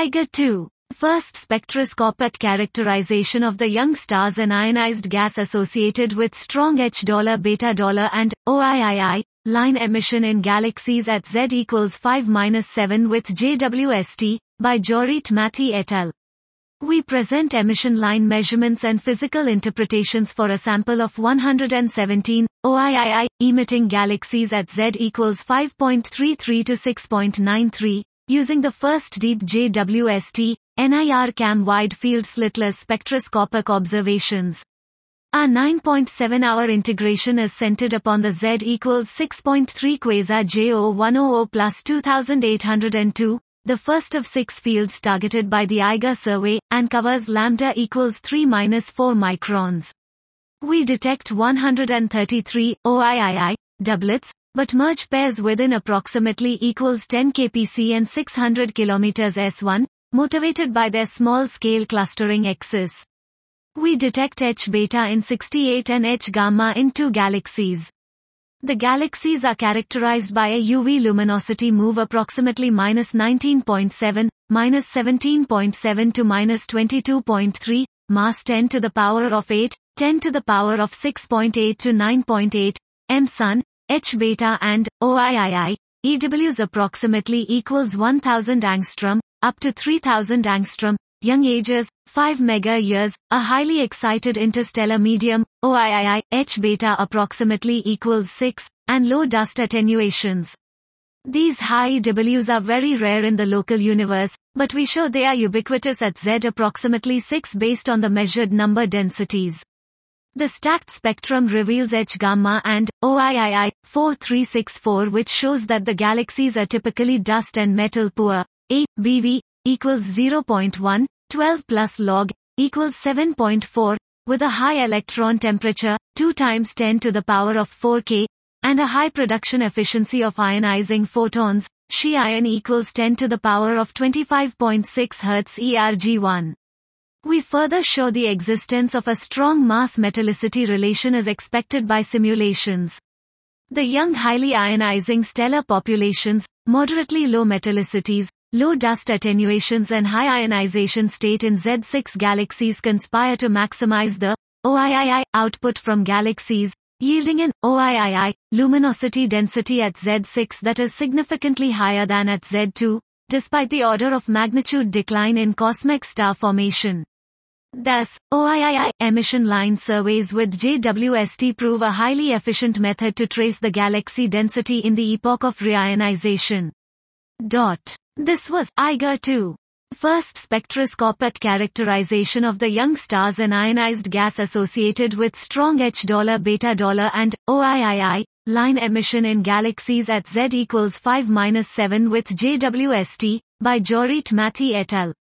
EIGER 2. First spectroscopic characterization of the young stars and ionized gas associated with strong H beta and OIII line emission in galaxies at Z equals 5-7 with JWST by Jorryt Matthee et al. We present emission line measurements and physical interpretations for a sample of 117 OIII emitting galaxies at Z equals 5.33 to 6.93 using the first deep JWST NIRCam wide field slitless spectroscopic observations. Our 9.7 hour integration is centered upon the Z equals 6.3 quasar J0100 plus 2802, the first of six fields targeted by the EIGER survey, and covers lambda equals 3 minus 4 microns. We detect 133 OIII doublets, but merge pairs within approximately equals 10 kpc and 600 km s1, motivated by their small-scale clustering axis. We detect H beta in 68 and H gamma in two galaxies. The galaxies are characterized by a UV luminosity move approximately minus 19.7, minus 17.7 to minus 22.3, mass 10 to the power of 8, 10 to the power of 6.8 to 9.8, M sun, H beta and OIII, EWs approximately equals 1000 angstrom, up to 3000 angstrom, young ages, 5 mega years, a highly excited interstellar medium, OIII, H beta approximately equals 6, and low dust attenuations. These high EWs are very rare in the local universe, but we show they are ubiquitous at Z approximately 6 based on the measured number densities. The stacked spectrum reveals H gamma and OIII 4364 which shows that the galaxies are typically dust and metal poor. A, BV, equals 0.1, 12 plus log, equals 7.4, with a high electron temperature, 2 times 10 to the power of 4 K, and a high production efficiency of ionizing photons, Xi ion equals 10 to the power of 25.6 Hz ERG1. We further show the existence of a strong mass metallicity relation as expected by simulations. The young highly ionizing stellar populations, moderately low metallicities, Low dust attenuations and high ionization state in Z6 galaxies conspire to maximize the OIII output from galaxies, yielding an OIII luminosity density at Z6 that is significantly higher than at Z2, despite the order of magnitude decline in cosmic star formation. Thus, OIII emission line surveys with JWST prove a highly efficient method to trace the galaxy density in the epoch of reionization. Dot. This was EIGER 2. First spectroscopic characterization of the young stars and ionized gas associated with strong H beta and OIII line emission in galaxies at Z equals 5-7 with JWST by Jorryt Matthee et al.